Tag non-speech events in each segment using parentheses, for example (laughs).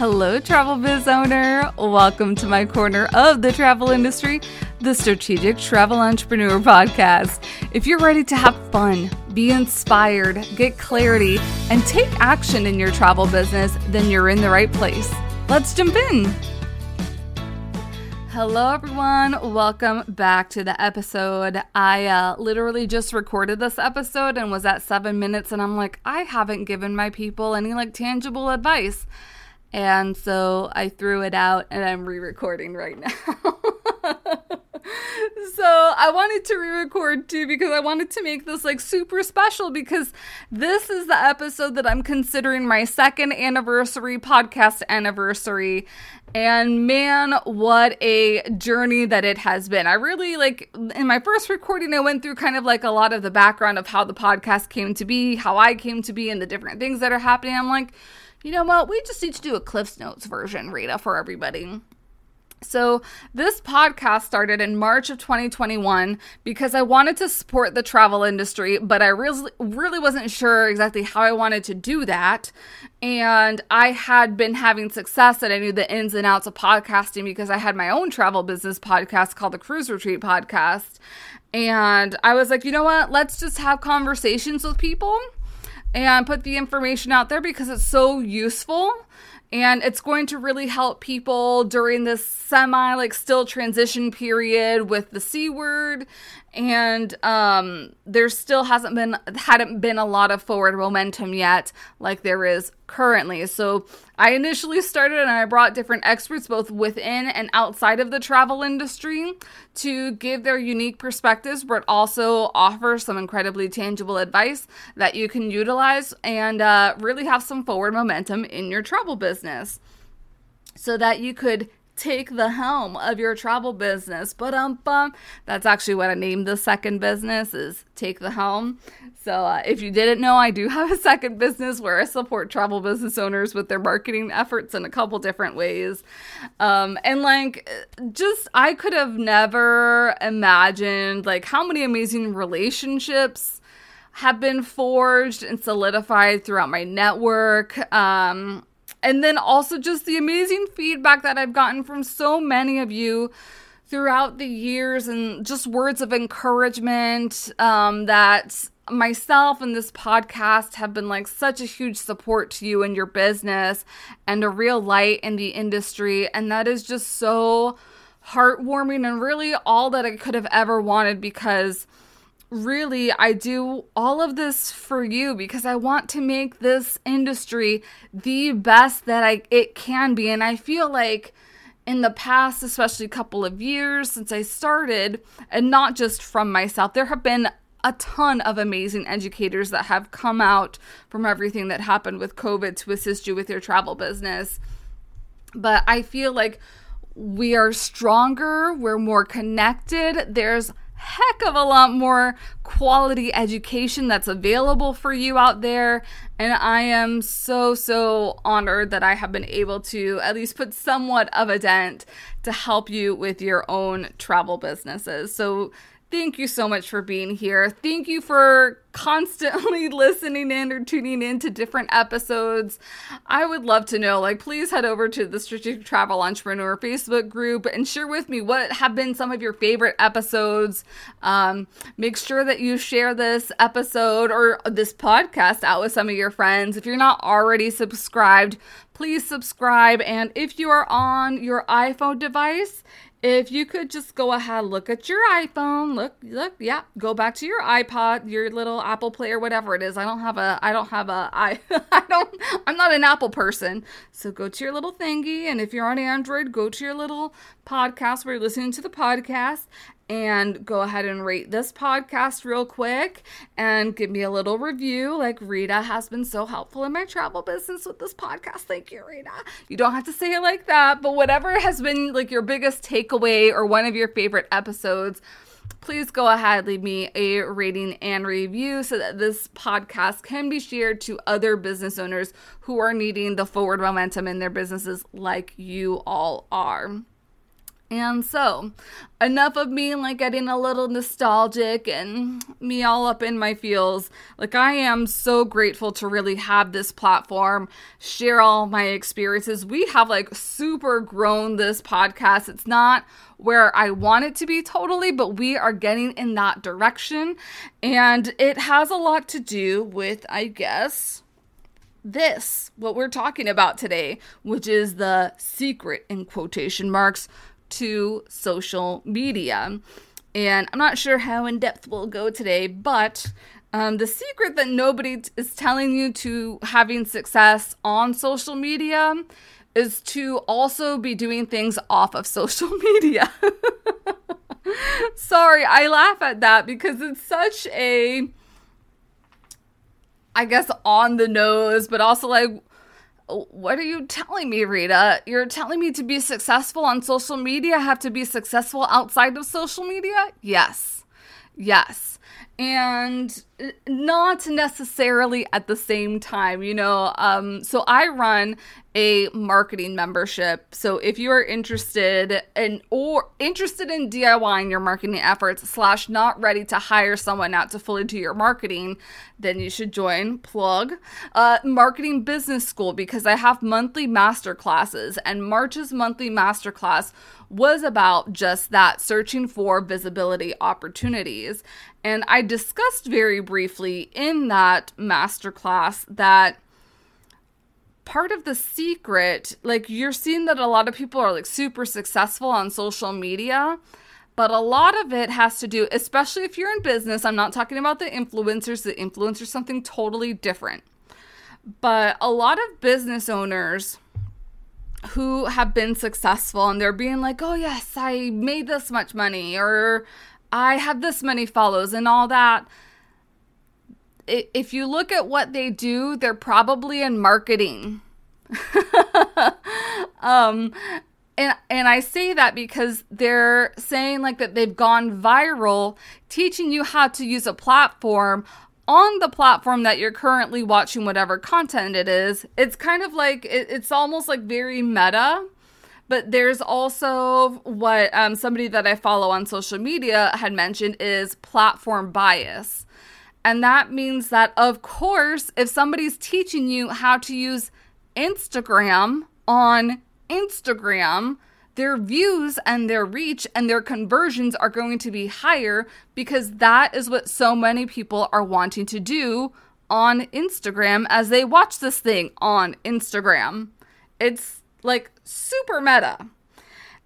Hello, travel biz owner. Welcome to my corner of the travel industry, the Strategic Travel Entrepreneur Podcast. If you're ready to have fun, be inspired, get clarity, and take action in your travel business, then you're in the right place. Let's jump in. Hello, everyone. Welcome back to the episode. I uh, literally just recorded this episode and was at seven minutes, and I'm like, I haven't given my people any like tangible advice. And so I threw it out and I'm re recording right now. (laughs) so I wanted to re record too because I wanted to make this like super special because this is the episode that I'm considering my second anniversary, podcast anniversary. And man, what a journey that it has been. I really like in my first recording, I went through kind of like a lot of the background of how the podcast came to be, how I came to be, and the different things that are happening. I'm like, you know what? We just need to do a Cliff's Notes version, Rita, for everybody. So, this podcast started in March of 2021 because I wanted to support the travel industry, but I really, really wasn't sure exactly how I wanted to do that. And I had been having success and I knew the ins and outs of podcasting because I had my own travel business podcast called the Cruise Retreat Podcast. And I was like, you know what? Let's just have conversations with people and put the information out there because it's so useful and it's going to really help people during this semi like still transition period with the c word and um there still hasn't been hadn't been a lot of forward momentum yet like there is currently. So i initially started and i brought different experts both within and outside of the travel industry to give their unique perspectives but also offer some incredibly tangible advice that you can utilize and uh, really have some forward momentum in your travel business so that you could take the helm of your travel business. But um. That's actually what I named the second business is take the helm. So uh, if you didn't know, I do have a second business where I support travel business owners with their marketing efforts in a couple different ways. Um, and like just I could have never imagined like how many amazing relationships have been forged and solidified throughout my network. Um, and then also just the amazing feedback that I've gotten from so many of you throughout the years and just words of encouragement um, that myself and this podcast have been like such a huge support to you and your business and a real light in the industry. And that is just so heartwarming and really all that I could have ever wanted because really I do all of this for you because I want to make this industry the best that I it can be and I feel like in the past especially a couple of years since I started and not just from myself there have been a ton of amazing educators that have come out from everything that happened with COVID to assist you with your travel business but I feel like we are stronger, we're more connected. There's heck of a lot more quality education that's available for you out there. And I am so, so honored that I have been able to at least put somewhat of a dent to help you with your own travel businesses. So, Thank you so much for being here. Thank you for constantly (laughs) listening in or tuning in to different episodes. I would love to know. Like, please head over to the Strategic Travel Entrepreneur Facebook group and share with me what have been some of your favorite episodes. Um, make sure that you share this episode or this podcast out with some of your friends. If you're not already subscribed, please subscribe. And if you are on your iPhone device, if you could just go ahead look at your iphone look look yeah go back to your ipod your little apple play or whatever it is. I don't have a i don't have a (laughs) i i don't i'm not an apple person. So go to your little thingy and if you're on android go to your little podcast. Where you're listening to the podcast and go ahead and rate this podcast real quick and give me a little review. Like Rita has been so helpful in my travel business with this podcast. Thank you, Rita. You don't have to say it like that, but whatever has been like your biggest takeaway or one of your favorite episodes, please go ahead leave me a rating and review so that this podcast can be shared to other business owners who are needing the forward momentum in their businesses like you all are. And so, enough of me like getting a little nostalgic and me all up in my feels. Like, I am so grateful to really have this platform, share all my experiences. We have like super grown this podcast. It's not where I want it to be totally, but we are getting in that direction. And it has a lot to do with, I guess, this, what we're talking about today, which is the secret in quotation marks to social media. And I'm not sure how in depth we'll go today, but um, the secret that nobody t- is telling you to having success on social media is to also be doing things off of (laughs) social media. Sorry, I laugh at that because it's such a, I guess, on the nose, but also like, what are you telling me, Rita? You're telling me to be successful on social media, have to be successful outside of social media? Yes. Yes and not necessarily at the same time you know um, so i run a marketing membership. So if you are interested in or interested in diying your marketing efforts slash not ready to hire someone out to fully do your marketing then you should join plug uh, marketing business school because i have monthly master classes and march's monthly master class was about just that searching for visibility opportunities and I discussed very briefly in that masterclass that part of the secret, like you're seeing that a lot of people are like super successful on social media, but a lot of it has to do, especially if you're in business. I'm not talking about the influencers, the influencers something totally different. But a lot of business owners who have been successful and they're being like, oh, yes, I made this much money, or I have this many follows and all that. If you look at what they do, they're probably in marketing. (laughs) um, and and I say that because they're saying like that they've gone viral teaching you how to use a platform on the platform that you're currently watching whatever content it is. It's kind of like it, it's almost like very meta but there's also what um, somebody that I follow on social media had mentioned is platform bias. And that means that, of course, if somebody's teaching you how to use Instagram on Instagram, their views and their reach and their conversions are going to be higher because that is what so many people are wanting to do on Instagram as they watch this thing on Instagram. It's like super meta.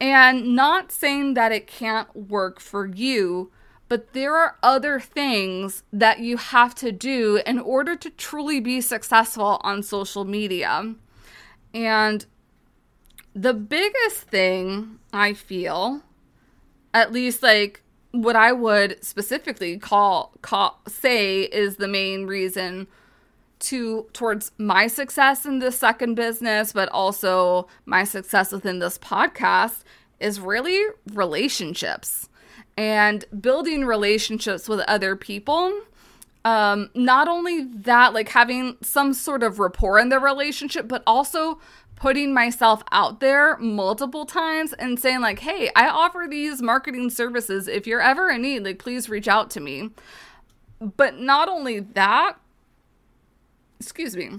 And not saying that it can't work for you, but there are other things that you have to do in order to truly be successful on social media. And the biggest thing I feel, at least like what I would specifically call, call say is the main reason to towards my success in this second business, but also my success within this podcast is really relationships and building relationships with other people. Um, not only that, like having some sort of rapport in the relationship, but also putting myself out there multiple times and saying like, "Hey, I offer these marketing services. If you're ever in need, like please reach out to me." But not only that, excuse me,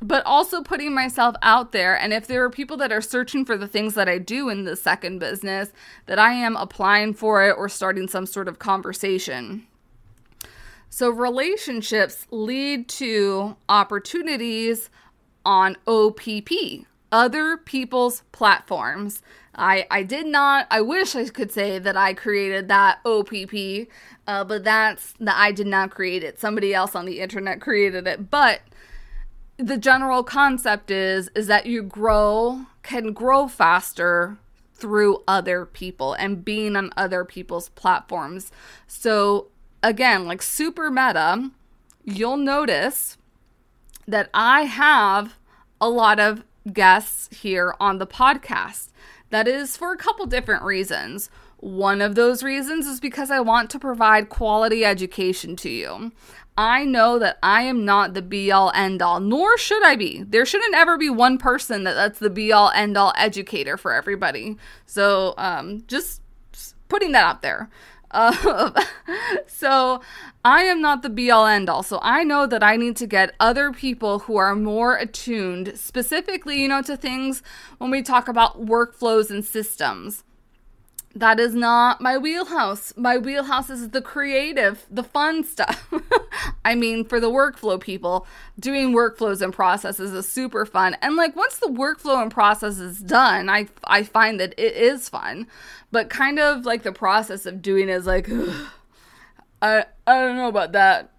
but also putting myself out there. And if there are people that are searching for the things that I do in the second business, that I am applying for it or starting some sort of conversation. So, relationships lead to opportunities on OPP, other people's platforms. I, I did not, I wish I could say that I created that OPP, uh, but that's that I did not create it. Somebody else on the internet created it. But the general concept is is that you grow can grow faster through other people and being on other people's platforms. So again, like super meta, you'll notice that I have a lot of guests here on the podcast. That is for a couple different reasons. One of those reasons is because I want to provide quality education to you. I know that I am not the be all end all, nor should I be. There shouldn't ever be one person that that's the be all end all educator for everybody. So, um, just putting that out there. Uh, (laughs) so I am not the be all end all. So I know that I need to get other people who are more attuned, specifically, you know, to things when we talk about workflows and systems. That is not my wheelhouse. My wheelhouse is the creative, the fun stuff. (laughs) I mean, for the workflow people, doing workflows and processes is super fun. And like once the workflow and process is done, I I find that it is fun. But kind of like the process of doing is like (sighs) I I don't know about that.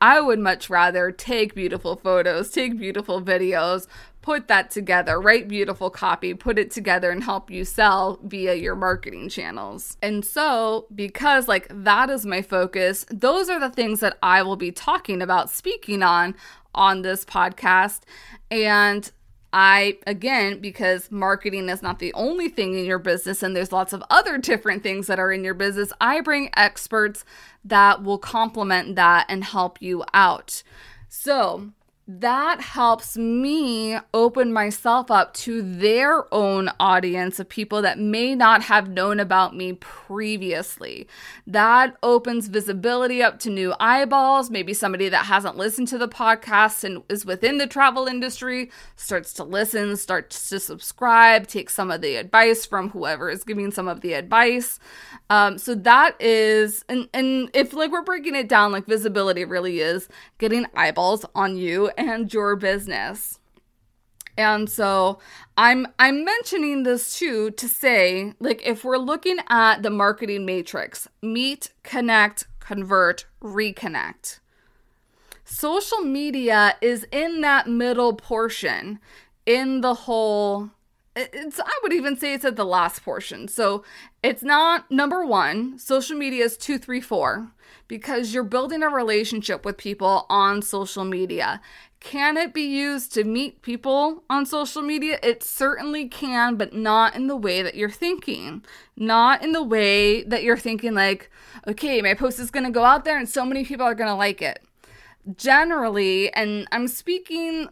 I would much rather take beautiful photos, take beautiful videos, put that together, write beautiful copy, put it together and help you sell via your marketing channels. And so, because like that is my focus, those are the things that I will be talking about, speaking on on this podcast. And I, again, because marketing is not the only thing in your business and there's lots of other different things that are in your business, I bring experts that will complement that and help you out. So, that helps me open myself up to their own audience of people that may not have known about me previously. That opens visibility up to new eyeballs, maybe somebody that hasn't listened to the podcast and is within the travel industry starts to listen, starts to subscribe, take some of the advice from whoever is giving some of the advice. Um, so that is, and, and if like we're breaking it down, like visibility really is getting eyeballs on you and your business. And so I'm I'm mentioning this too to say like if we're looking at the marketing matrix, meet, connect, convert, reconnect. Social media is in that middle portion in the whole it's I would even say it's at the last portion. So it's not number one. Social media is two, three, four because you're building a relationship with people on social media. Can it be used to meet people on social media? It certainly can, but not in the way that you're thinking. Not in the way that you're thinking, like, okay, my post is going to go out there and so many people are going to like it. Generally, and I'm speaking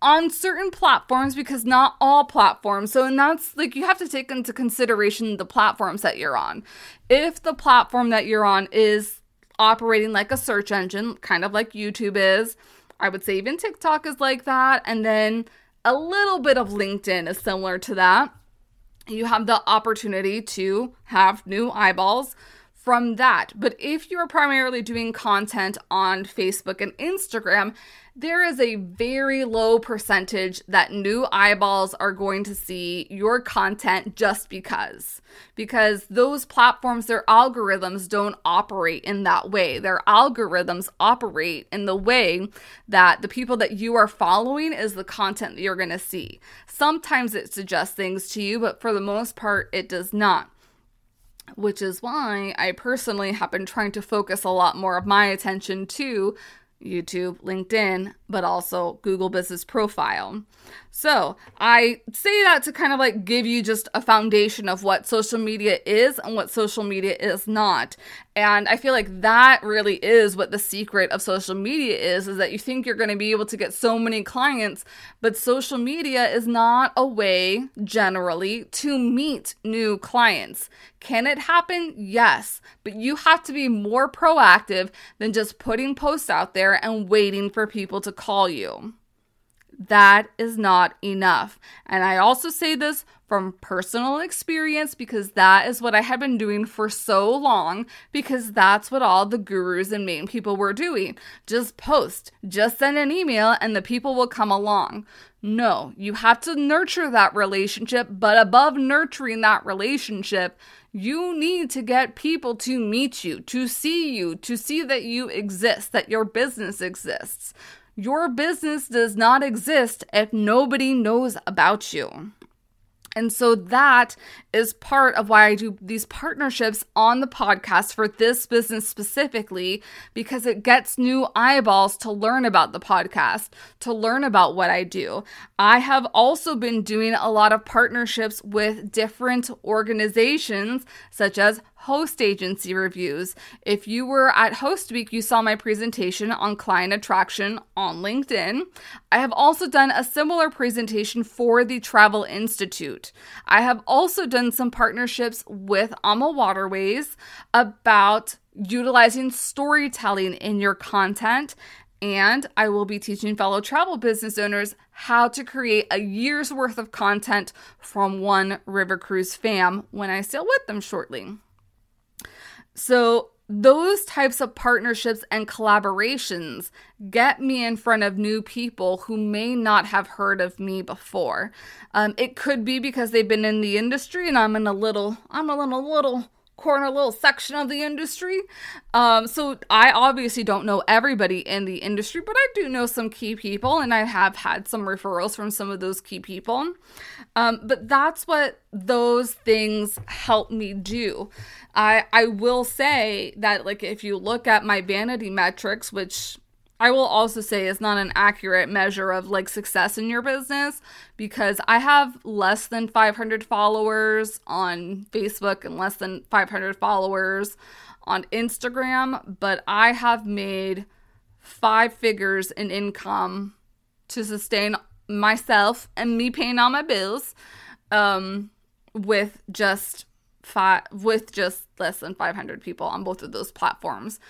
on certain platforms because not all platforms. So, and that's like you have to take into consideration the platforms that you're on. If the platform that you're on is operating like a search engine, kind of like YouTube is, I would say even TikTok is like that. And then a little bit of LinkedIn is similar to that. You have the opportunity to have new eyeballs from that. But if you are primarily doing content on Facebook and Instagram, there is a very low percentage that new eyeballs are going to see your content just because. Because those platforms, their algorithms don't operate in that way. Their algorithms operate in the way that the people that you are following is the content that you're going to see. Sometimes it suggests things to you, but for the most part, it does not which is why I personally have been trying to focus a lot more of my attention to YouTube, LinkedIn, but also Google Business Profile. So I say that to kind of like give you just a foundation of what social media is and what social media is not. And I feel like that really is what the secret of social media is, is that you think you're going to be able to get so many clients, but social media is not a way generally to meet new clients. Can it happen? Yes, but you have to be more proactive than just putting posts out there and waiting for people to call you that is not enough. And I also say this from personal experience because that is what I have been doing for so long because that's what all the gurus and main people were doing. Just post, just send an email, and the people will come along. No, you have to nurture that relationship, but above nurturing that relationship, you need to get people to meet you, to see you, to see that you exist, that your business exists. Your business does not exist if nobody knows about you. And so that is part of why I do these partnerships on the podcast for this business specifically, because it gets new eyeballs to learn about the podcast, to learn about what I do. I have also been doing a lot of partnerships with different organizations, such as host agency reviews. If you were at Host Week, you saw my presentation on client attraction on LinkedIn. I have also done a similar presentation for the Travel Institute. I have also done some partnerships with AMA Waterways about utilizing storytelling in your content and I will be teaching fellow travel business owners how to create a year's worth of content from one river cruise fam when I sail with them shortly. So, those types of partnerships and collaborations get me in front of new people who may not have heard of me before. Um, it could be because they've been in the industry and I'm in a little, I'm a little corner little section of the industry. Um, so I obviously don't know everybody in the industry, but I do know some key people, and I have had some referrals from some of those key people. Um, but that's what those things help me do. I I will say that like if you look at my vanity metrics, which I will also say it's not an accurate measure of like success in your business because I have less than 500 followers on Facebook and less than 500 followers on Instagram, but I have made five figures in income to sustain myself and me paying all my bills um, with just five with just less than 500 people on both of those platforms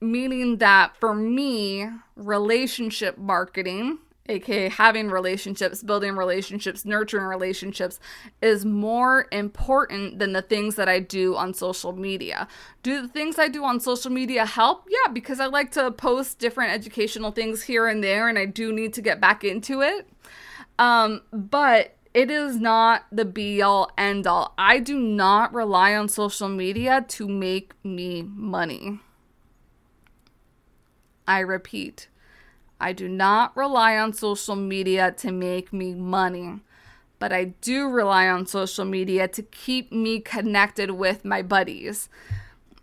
meaning that for me, relationship marketing, aka having relationships, building relationships, nurturing relationships, is more important than the things that I do on social media. Do the things I do on social media help? Yeah, because I like to post different educational things here and there, and I do need to get back into it. Um, but it is not the be all end all. I do not rely on social media to make me money. I repeat, I do not rely on social media to make me money, but I do rely on social media to keep me connected with my buddies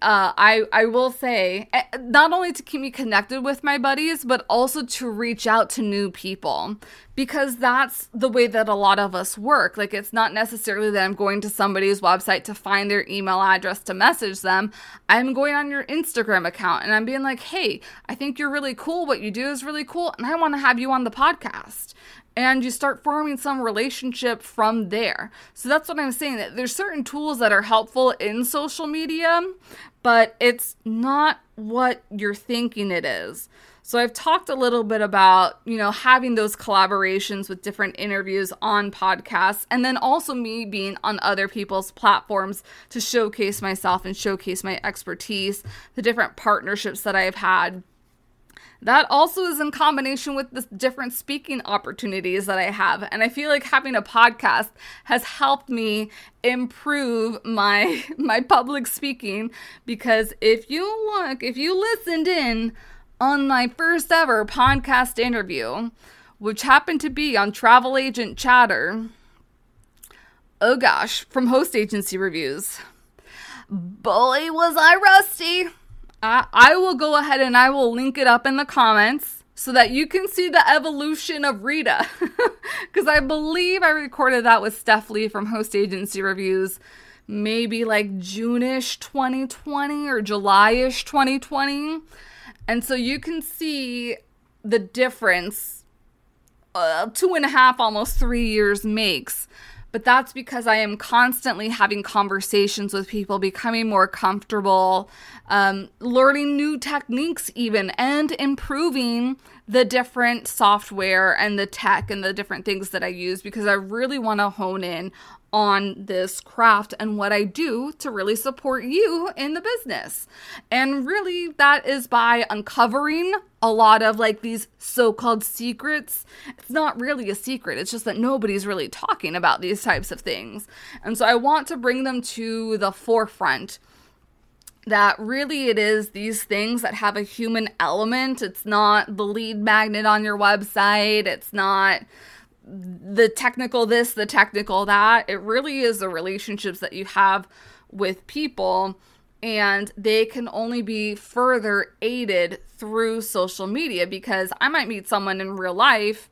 uh, I I will say eh, not only to keep me connected with my buddies, but also to reach out to new people because that's the way that a lot of us work. Like it's not necessarily that I'm going to somebody's website to find their email address to message them. I'm going on your Instagram account and I'm being like, "Hey, I think you're really cool. What you do is really cool, and I want to have you on the podcast." And you start forming some relationship from there. So that's what I'm saying that there's certain tools that are helpful in social media, but it's not what you're thinking it is. So I've talked a little bit about, you know, having those collaborations with different interviews on podcasts and then also me being on other people's platforms to showcase myself and showcase my expertise, the different partnerships that I've had that also is in combination with the different speaking opportunities that I have. And I feel like having a podcast has helped me improve my (laughs) my public speaking because if you look, if you listened in on my first ever podcast interview, which happened to be on Travel Agent Chatter, oh gosh, from host agency reviews. Boy, was I rusty. I, I will go ahead and I will link it up in the comments so that you can see the evolution of Rita. (laughs) Because I believe I recorded that with Steph Lee from Host Agency Reviews maybe like June-ish 2020 or July-ish 2020. And so you can see the difference uh, two and a half, almost three years makes but that's because I am constantly having conversations with people, becoming more comfortable, um, learning new techniques, even, and improving the different software and the tech and the different things that I use because I really want to hone in on this craft and what I do to really support you in the business. And really, that is by uncovering a lot of like these so called secrets. It's not really a secret, it's just that nobody's really talking about these types of things. And so I want to bring them to the forefront. That really it is these things that have a human element. It's not the lead magnet on your website. It's not the technical this, the technical that. It really is the relationships that you have with people, and they can only be further aided through social media because I might meet someone in real life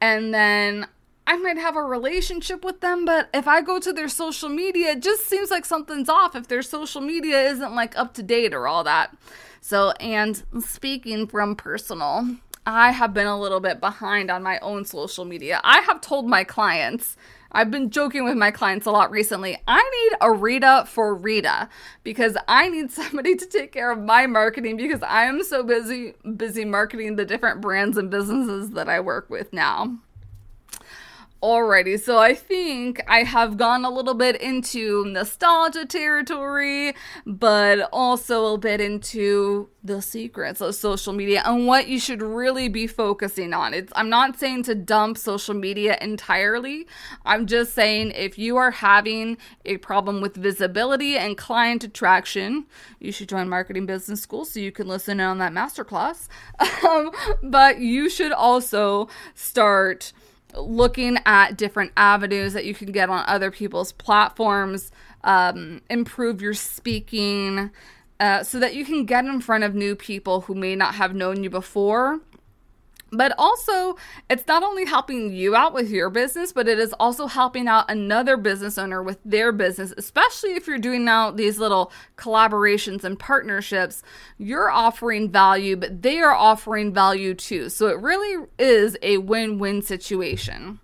and then I might have a relationship with them, but if I go to their social media, it just seems like something's off if their social media isn't like up to date or all that. So, and speaking from personal, I have been a little bit behind on my own social media. I have told my clients, I've been joking with my clients a lot recently. I need a Rita for Rita because I need (laughs) somebody to take care of my marketing because I am so busy busy marketing the different brands and businesses that I work with now. Alrighty, so I think I have gone a little bit into nostalgia territory, but also a bit into the secrets of social media and what you should really be focusing on. It's I'm not saying to dump social media entirely. I'm just saying if you are having a problem with visibility and client attraction, you should join marketing business school so you can listen in on that masterclass. (laughs) Um, but you should also start looking at different avenues that you can get on other people's platforms, um, improve your speaking, uh, so that you can get in front of new people who may not have known you before but also, it's not only helping you out with your business, but it is also helping out another business owner with their business, especially if you're doing now these little collaborations and partnerships. You're offering value, but they are offering value too. So it really is a win win situation.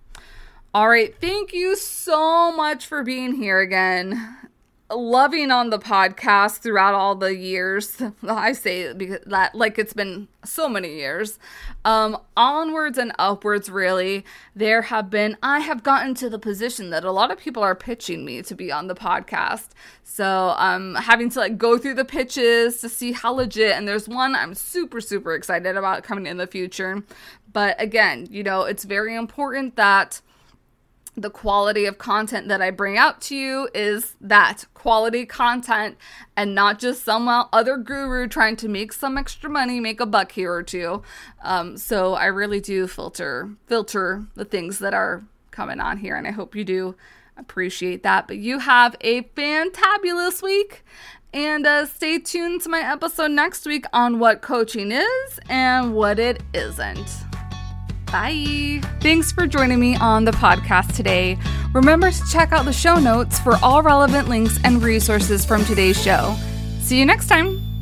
All right, thank you so much for being here again loving on the podcast throughout all the years. (laughs) I say because that like it's been so many years. Um onwards and upwards really. There have been I have gotten to the position that a lot of people are pitching me to be on the podcast. So um having to like go through the pitches to see how legit and there's one I'm super super excited about coming in the future. But again, you know, it's very important that the quality of content that I bring out to you is that quality content and not just some other guru trying to make some extra money, make a buck here or two. Um, so I really do filter filter the things that are coming on here, and I hope you do appreciate that. But you have a fantabulous week. And uh, stay tuned to my episode next week on what coaching is and what it isn't. Bye. Thanks for joining me on the podcast today. Remember to check out the show notes for all relevant links and resources from today's show. See you next time.